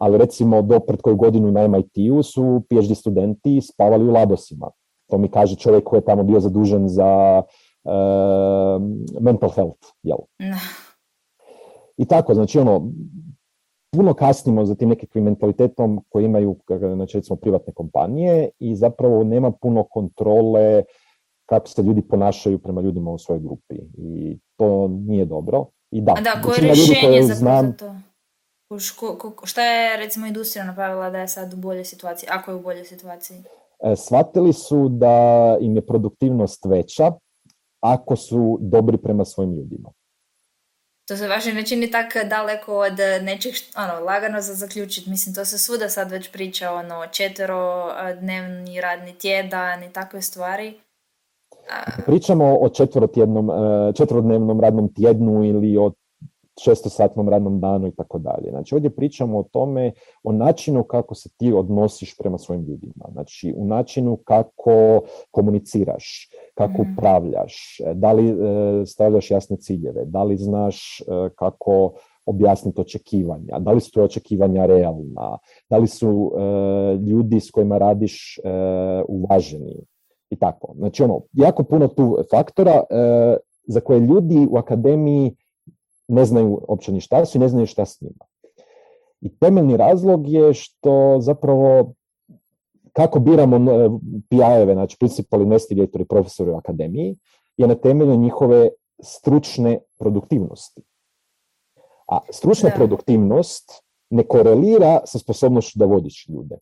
ali recimo do pred koju godinu na MIT-u su PhD studenti spavali u ladosima. To mi kaže čovjek koji je tamo bio zadužen za mental health. Jel? I tako, znači ono, puno kasnimo za tim nekakvim mentalitetom koji imaju znači, recimo, privatne kompanije i zapravo nema puno kontrole kako se ljudi ponašaju prema ljudima u svojoj grupi. I to nije dobro. I da, da koje rješenje za, znam, za to? šta je recimo industrija napravila da je sad u boljoj situaciji, ako je u boljoj situaciji? E, shvatili su da im je produktivnost veća ako su dobri prema svojim ljudima. To se vaše ne čini tako daleko od nečeg, ono, lagano za zaključiti. Mislim, to se svuda sad već priča, ono, četvero dnevni radni tjedan i takve stvari. Pričamo o četvrotjednom, e, radnom tjednu ili o šestosatnom radnom danu i tako dalje. Znači ovdje pričamo o tome, o načinu kako se ti odnosiš prema svojim ljudima. Znači u načinu kako komuniciraš, kako mhm. upravljaš, da li e, stavljaš jasne ciljeve, da li znaš e, kako objasniti očekivanja, da li su to očekivanja realna, da li su e, ljudi s kojima radiš uvaženi i tako. Znači ono, jako puno tu faktora za koje ljudi u akademiji ne znaju uopće ni šta su i ne znaju šta s njima. I temeljni razlog je što zapravo kako biramo PI-eve, znači principal investigator i profesori u akademiji, je na temelju njihove stručne produktivnosti. A stručna produktivnost ne korelira sa sposobnošću da vodiš ljude.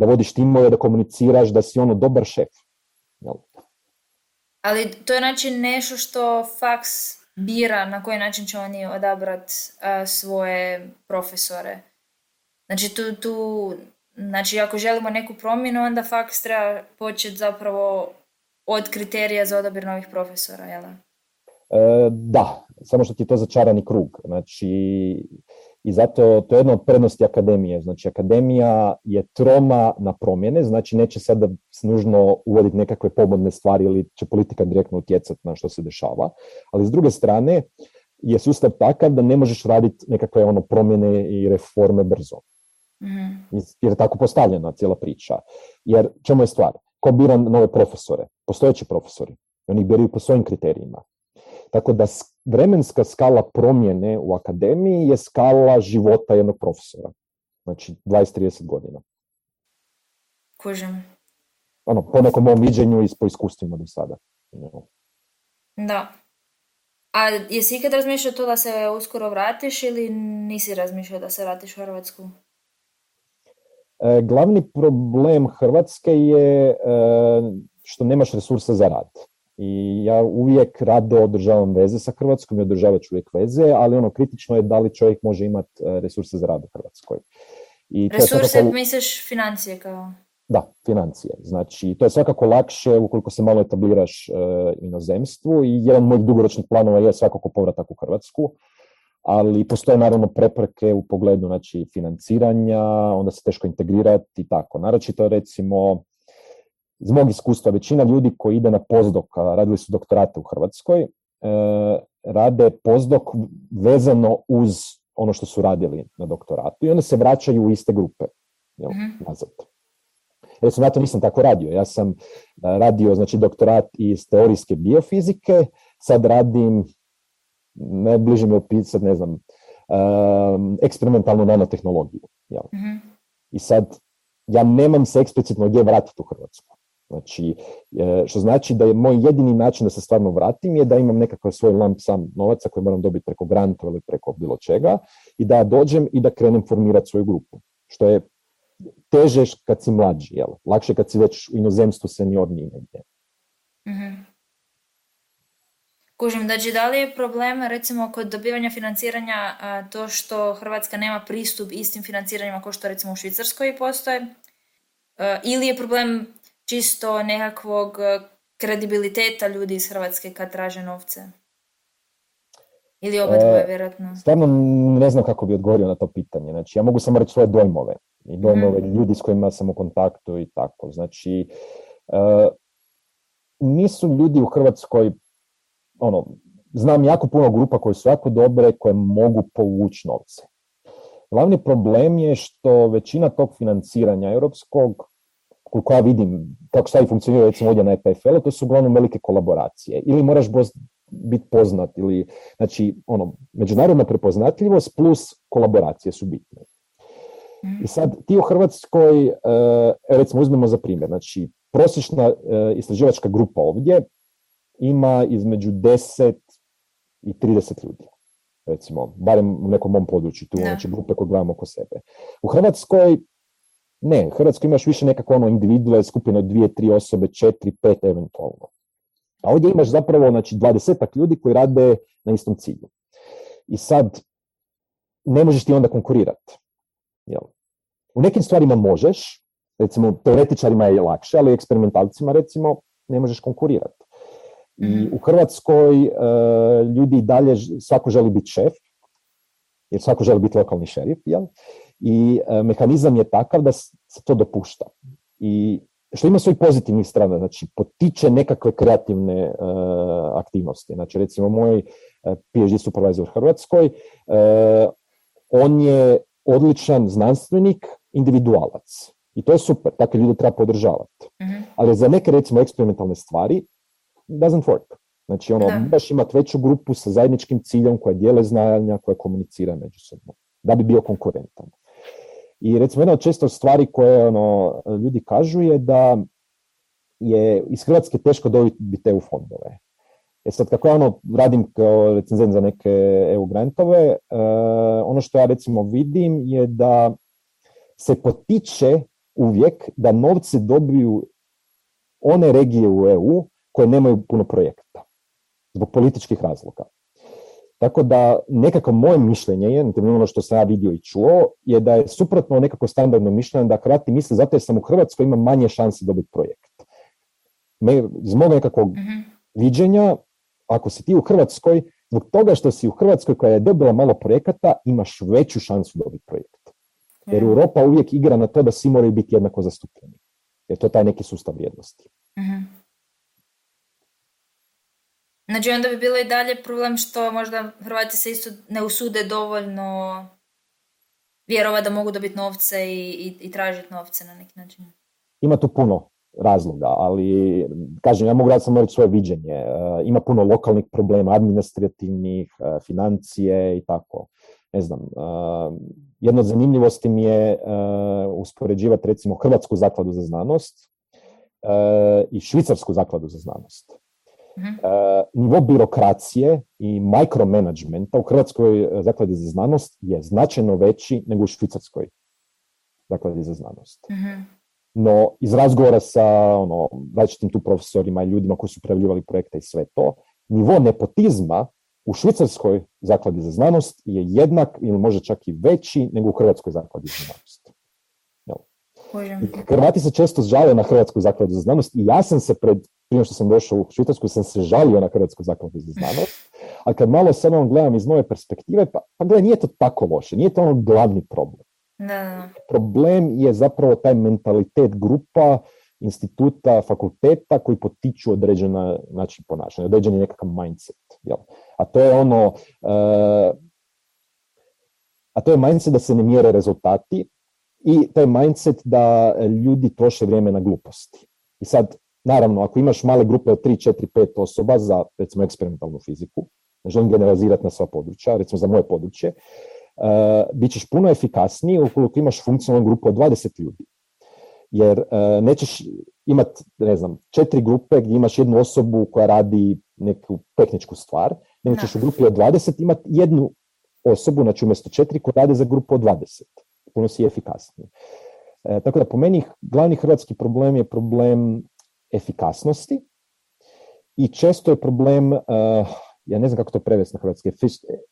Da vodiš timove, da komuniciraš, da si ono dobar šef. Ali to je znači nešto što faks bira na koji način će oni odabrati svoje profesore. Znači tu, tu, znači ako želimo neku promjenu, onda faks treba početi zapravo od kriterija za odabir novih profesora, jel? E, da, samo što ti je to začarani krug. Znači, i zato to je jedna od prednosti akademije. Znači, akademija je troma na promjene, znači neće sada nužno uvoditi nekakve pomodne stvari ili će politika direktno utjecati na što se dešava. Ali s druge strane je sustav takav da ne možeš raditi nekakve ono promjene i reforme brzo. mm Jer je tako postavljena cijela priča. Jer čemu je stvar? Ko bira nove profesore? Postojeći profesori. Oni biraju po svojim kriterijima. Tako da vremenska skala promjene u akademiji je skala života jednog profesora. Znači 20-30 godina. Kužim. Ono, po nekom mom viđenju i po iskustvima do sada. Da. A jesi ikad razmišljao to da se uskoro vratiš ili nisi razmišljao da se vratiš u Hrvatsku? E, glavni problem Hrvatske je e, što nemaš resursa za rad. I ja uvijek rado održavam veze sa Hrvatskom i održavat ću uvijek veze, ali ono kritično je da li čovjek može imati e, resurse za rad u Hrvatskoj. I resurse misliš financije kao? Da, financije. Znači, to je svakako lakše ukoliko se malo etabliraš e, inozemstvu i jedan moj dugoročnih planova je svakako povratak u Hrvatsku, ali postoje naravno prepreke u pogledu znači, financiranja, onda se teško integrirati i tako. Naročito recimo iz mog iskustva, većina ljudi koji ide na pozdok, radili su doktorate u Hrvatskoj, e, rade pozdok vezano uz ono što su radili na doktoratu i onda se vraćaju u iste grupe jel, mm nazad. Recimo, ja to nisam tako radio. Ja sam radio znači, doktorat iz teorijske biofizike, sad radim najbliže mi opisati, ne znam, um, eksperimentalnu nanotehnologiju. Jel? mm I sad, ja nemam se eksplicitno gdje vratiti u Hrvatsku. Znači, e, što znači da je moj jedini način da se stvarno vratim je da imam nekakav svoj lamp sam novaca koji moram dobiti preko grantu ili preko bilo čega i da dođem i da krenem formirati svoju grupu. Što je teže kad si mlađi, jel? Lakše kad si već u inozemstvu seniorniji negdje. mm Kužim, znači da li je problem recimo kod dobivanja financiranja to što Hrvatska nema pristup istim financiranjima kao što recimo u Švicarskoj postoje? ili je problem čisto nekakvog kredibiliteta ljudi iz Hrvatske kad traže novce? Ili oba dvoje, e, vjerojatno? Stvarno ne znam kako bi odgovorio na to pitanje. Znači, ja mogu samo reći svoje dojmove. I dojmove mm. ljudi s kojima sam u kontaktu i tako. Znači, e, nisu ljudi u Hrvatskoj ono, znam jako puno grupa koje su jako dobre, koje mogu povući novce. Glavni problem je što većina tog financiranja europskog, koliko ja vidim kako stvari funkcioniraju recimo ovdje na EPFL, to su uglavnom velike kolaboracije. Ili moraš biti poznat, ili, znači, ono, međunarodna prepoznatljivost plus kolaboracije su bitne. I sad, ti u Hrvatskoj, e, recimo uzmemo za primjer, znači, prosječna e, istraživačka grupa ovdje ima između 10 i 30 ljudi. Recimo, barem u nekom mom području, tu znači grupe koje gledamo oko sebe. U Hrvatskoj ne, u Hrvatskoj imaš više nekako ono individue, skupine od dvije, tri osobe, četiri, pet eventualno. A ovdje imaš zapravo znači, dvadesetak ljudi koji rade na istom cilju. I sad, ne možeš ti onda konkurirati. Jel? U nekim stvarima možeš, recimo teoretičarima je lakše, ali eksperimentalcima recimo ne možeš konkurirati. I mhm. u Hrvatskoj e, ljudi dalje, svako želi biti šef, jer svako želi biti lokalni šerif, jel? I e, mehanizam je takav da se to dopušta. I što ima svoj pozitivnih strana, znači potiče nekakve kreativne e, aktivnosti. Znači recimo moj PhD supervisor u Hrvatskoj, on je odličan znanstvenik, individualac. I to je super, takve ljude treba podržavati. mm Ali za neke recimo eksperimentalne stvari doesn't work. Znači, ono, moraš imati veću grupu sa zajedničkim ciljem koja dijele znanja, koja komunicira međusobno, da bi bio konkurentan. I recimo jedna od često stvari koje ono, ljudi kažu je da je iz Hrvatske teško dobiti EU fondove. E sad, kako ja ono radim kao recenzent za neke EU grantove, uh, ono što ja recimo vidim je da se potiče uvijek da novce dobiju one regije u EU koje nemaju puno projekta zbog političkih razloga. Tako da nekako moje mišljenje je, na ono što sam ja vidio i čuo, je da je suprotno nekako standardno mišljenje da Hrvati misle zato jer sam u Hrvatskoj ima manje šanse dobiti projekt. Me, iz mog nekakvog mm viđenja, ako si ti u Hrvatskoj, zbog toga što si u Hrvatskoj koja je dobila malo projekata, imaš veću šansu dobiti projekt. Jer Europa uvijek igra na to da svi moraju biti jednako zastupljeni. Jer to je taj neki sustav vrijednosti. mm Znači onda bi bilo i dalje problem što možda Hrvati se isto ne usude dovoljno vjerova da mogu dobiti novce i, i, i tražiti novce na neki način. Ima tu puno razloga, ali kažem, ja mogu raditi samo svoje viđenje. E, ima puno lokalnih problema, administrativnih, e, financije i tako. Ne znam, e, jedna od zanimljivosti mi je uspoređivati recimo Hrvatsku zakladu za znanost i Švicarsku zakladu za znanost. Uh, nivo birokracije i mikromanagementa u Hrvatskoj eh, zakladi za znanost je značajno veći nego u Švicarskoj zakladi za znanost. uh No, iz razgovora sa ono, različitim tu profesorima i ljudima koji su pravljivali projekte i sve to, nivo nepotizma u Švicarskoj zakladi za znanost je jednak ili možda čak i veći nego u Hrvatskoj zakladi za znanost. Hrvati se često žale na Hrvatsku zakladu za znanost i ja sam se pred, prije što sam došao u Švicarsku, sam se žalio na Hrvatsku zakladu za znanost, a kad malo samo gledam iz nove perspektive, pa, pa gledaj, nije to tako loše, nije to ono glavni problem. Problem je zapravo taj mentalitet grupa, instituta, fakulteta koji potiču određena način ponašanja, određeni nekakav mindset. Jel? A to je ono, uh, a to je mindset da se ne mjere rezultati, i taj mindset da ljudi troše vrijeme na gluposti. I sad, naravno, ako imaš male grupe od 3, 4, 5 osoba za, recimo, eksperimentalnu fiziku, ne želim generalizirati na sva područja, recimo za moje područje, uh, bit ćeš puno efikasniji ukoliko imaš funkcionalnu grupu od 20 ljudi. Jer uh, nećeš imati, ne znam, četiri grupe gdje imaš jednu osobu koja radi neku tehničku stvar, nego ćeš u grupi od 20 imati jednu osobu, znači umjesto četiri koja radi za grupu od 20. Puno si efikasniji. E, tako da po meni glavni hrvatski problem je problem efikasnosti i često je problem, uh, ja ne znam kako to prevesti na hrvatski,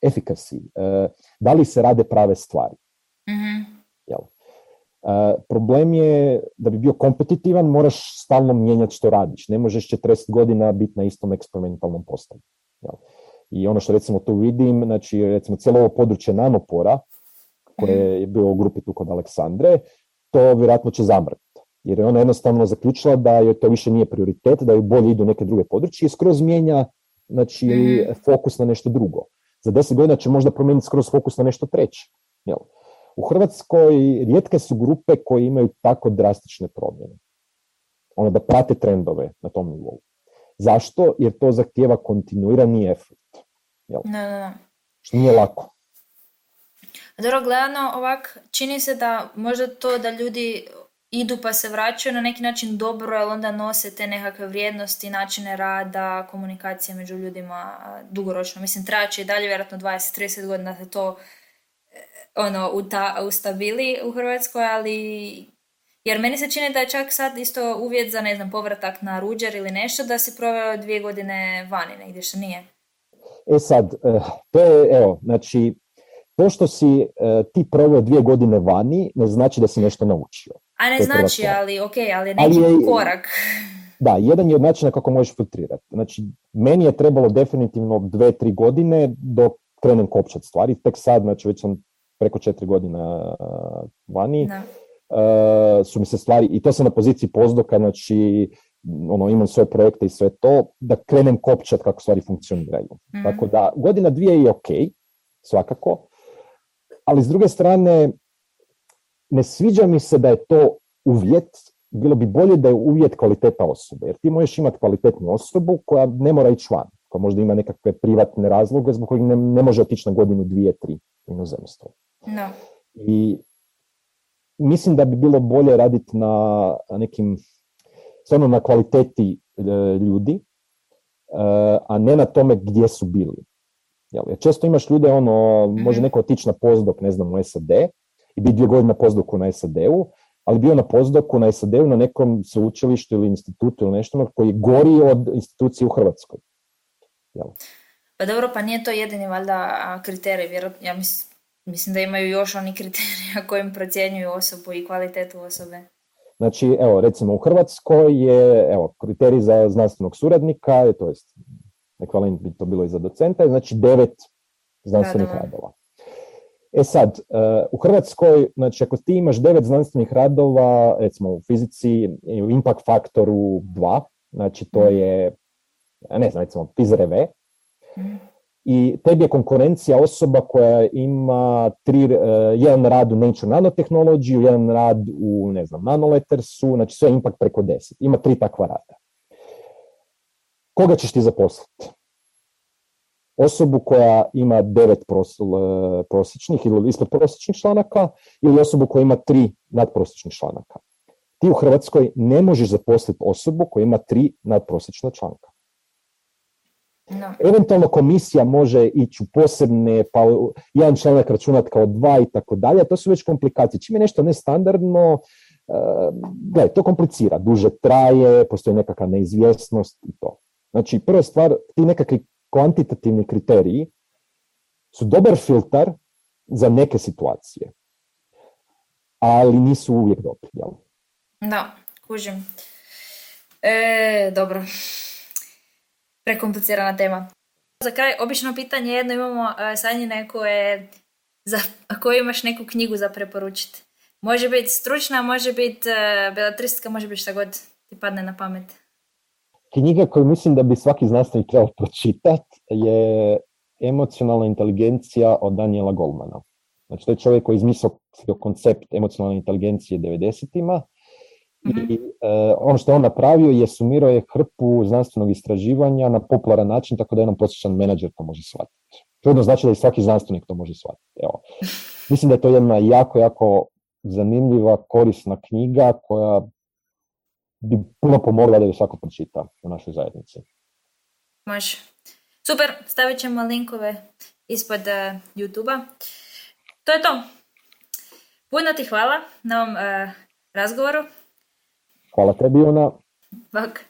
efficacy. Uh, da li se rade prave stvari? mm Jel? Uh, problem je da bi bio kompetitivan, moraš stalno mijenjati što radiš. Ne možeš 40 godina biti na istom eksperimentalnom postavu. Jel? I ono što recimo tu vidim, znači recimo cijelo ovo područje nanopora, koje mhm. je bilo u grupi tu kod Aleksandre, to vjerojatno će zamrti jer je ona jednostavno zaključila da joj to više nije prioritet, da joj bolje idu neke druge područje i skroz mijenja znači, mm. fokus na nešto drugo. Za deset godina će možda promijeniti skroz fokus na nešto treće. Jel? U Hrvatskoj rijetke su grupe koje imaju tako drastične promjene. Ono da prate trendove na tom nivou. Zašto? Jer to zahtijeva kontinuirani efekt. Jel? Što nije lako. Dobro, gledano ovak, čini se da možda to da ljudi idu pa se vraćaju na neki način dobro, jer onda nose te nekakve vrijednosti, načine rada, komunikacije među ljudima dugoročno. Mislim, će i dalje vjerojatno 20-30 godina se to e, ono, uta, ustabili u Hrvatskoj, ali jer meni se čini da je čak sad isto uvjet za, ne znam, povratak na ruđer ili nešto, da si proveo dvije godine vani negdje, što nije. E sad, eh, to je, evo, znači, to što si eh, ti proveo dvije godine vani, ne znači da si nešto naučio. A ne znači, ali ok, ali neki ali korak. Da, jedan je od načina kako možeš filtrirati. Znači, meni je trebalo definitivno dve, tri godine dok krenem kopčat stvari. Tek sad, znači već sam preko četiri godina vani. Uh, su mi se stvari, i to sam na poziciji pozdoka, znači ono, imam svoje projekte i sve to, da krenem kopčat kako stvari funkcioniraju. Mm. Tako da, godina dvije je ok, svakako, ali s druge strane, ne sviđa mi se da je to uvjet, bilo bi bolje da je uvjet kvaliteta osobe, jer ti možeš imati kvalitetnu osobu koja ne mora ići van, koja možda ima nekakve privatne razloge zbog kojih ne, ne može otići na godinu, dvije, tri u inozemstvo. No. I mislim da bi bilo bolje raditi na nekim, stvarno na kvaliteti e, ljudi, e, a ne na tome gdje su bili. Jer često imaš ljude, ono, može mhm. neko otići na pozdok, ne znam, u SAD, i godine na pozdoku na SAD-u, ali bio na pozdoku na SAD-u na nekom sveučilištu ili institutu ili nešto koji je gori od institucije u Hrvatskoj. Jel? Pa dobro, pa nije to jedini valjda kriterij, vjerojatno, ja mislim da imaju još oni kriterija kojim procjenjuju osobu i kvalitetu osobe. Znači, evo, recimo u Hrvatskoj je, evo, kriterij za znanstvenog suradnika, to jest ekvivalent bi to bilo i za docenta, znači devet znanstvenih radova. E sad, e, u Hrvatskoj, znači ako ti imaš devet znanstvenih radova, recimo u fizici, u impact faktoru 2, znači to mhm. je, ne znam, recimo PIZRV, mhm. i tebi je konkurencija osoba koja ima tri, uh, jedan rad u Nature Nanotechnology, jedan rad u, ne znam, Nanolettersu, znači sve impact preko deset. Ima tri takva rada. Koga ćeš ti zaposliti? Osobu koja ima devet prosječnih ili ispod prosječnih članaka ili osobu koja ima tri nadprosječnih članaka. Ti u Hrvatskoj ne možeš zaposliti osobu koja ima tri nadprosječna članka. No. Eventualno komisija može ići u posebne, pa jedan članak računati kao dva i tako dalje, to su već komplikacije. Čim je nešto nestandardno, uh, gledaj, to komplicira, duže traje, postoji nekakva neizvjesnost i to. Znači, prva stvar, ti nekakvi kvantitativni kriteriji su dobar filtar za neke situacije, ali nisu uvijek dobri. Jel? Da, kužim. E, dobro. Prekomplicirana tema. Za kraj, obično pitanje jedno imamo uh, sanjine koje, za, ako imaš neku knjigu za preporučiti. Može biti stručna, može biti uh, belatristika, može biti šta god ti padne na pamet. Knjiga koju mislim da bi svaki znanstvenik trebao pročitati je Emocionalna inteligencija od Daniela Goldmana. Znači, to je čovjek koji je izmislio koncept emocionalne inteligencije 90-ima I mhm. e, ono što je on napravio je sumirao je hrpu znanstvenog istraživanja na popularan način, tako da jedan prosječan menadžer to može shvatiti. To znači da i svaki znanstvenik to može shvatiti. Evo. [laughs] Mislim da je to jedna jako, jako zanimljiva, korisna knjiga koja bi puno pomogla da je svako pročita u našoj zajednici. Može. Super, stavit ćemo linkove ispod uh, YouTube-a. To je to. Puno ti hvala na ovom uh, razgovoru. Hvala tebi, Ona. Bok.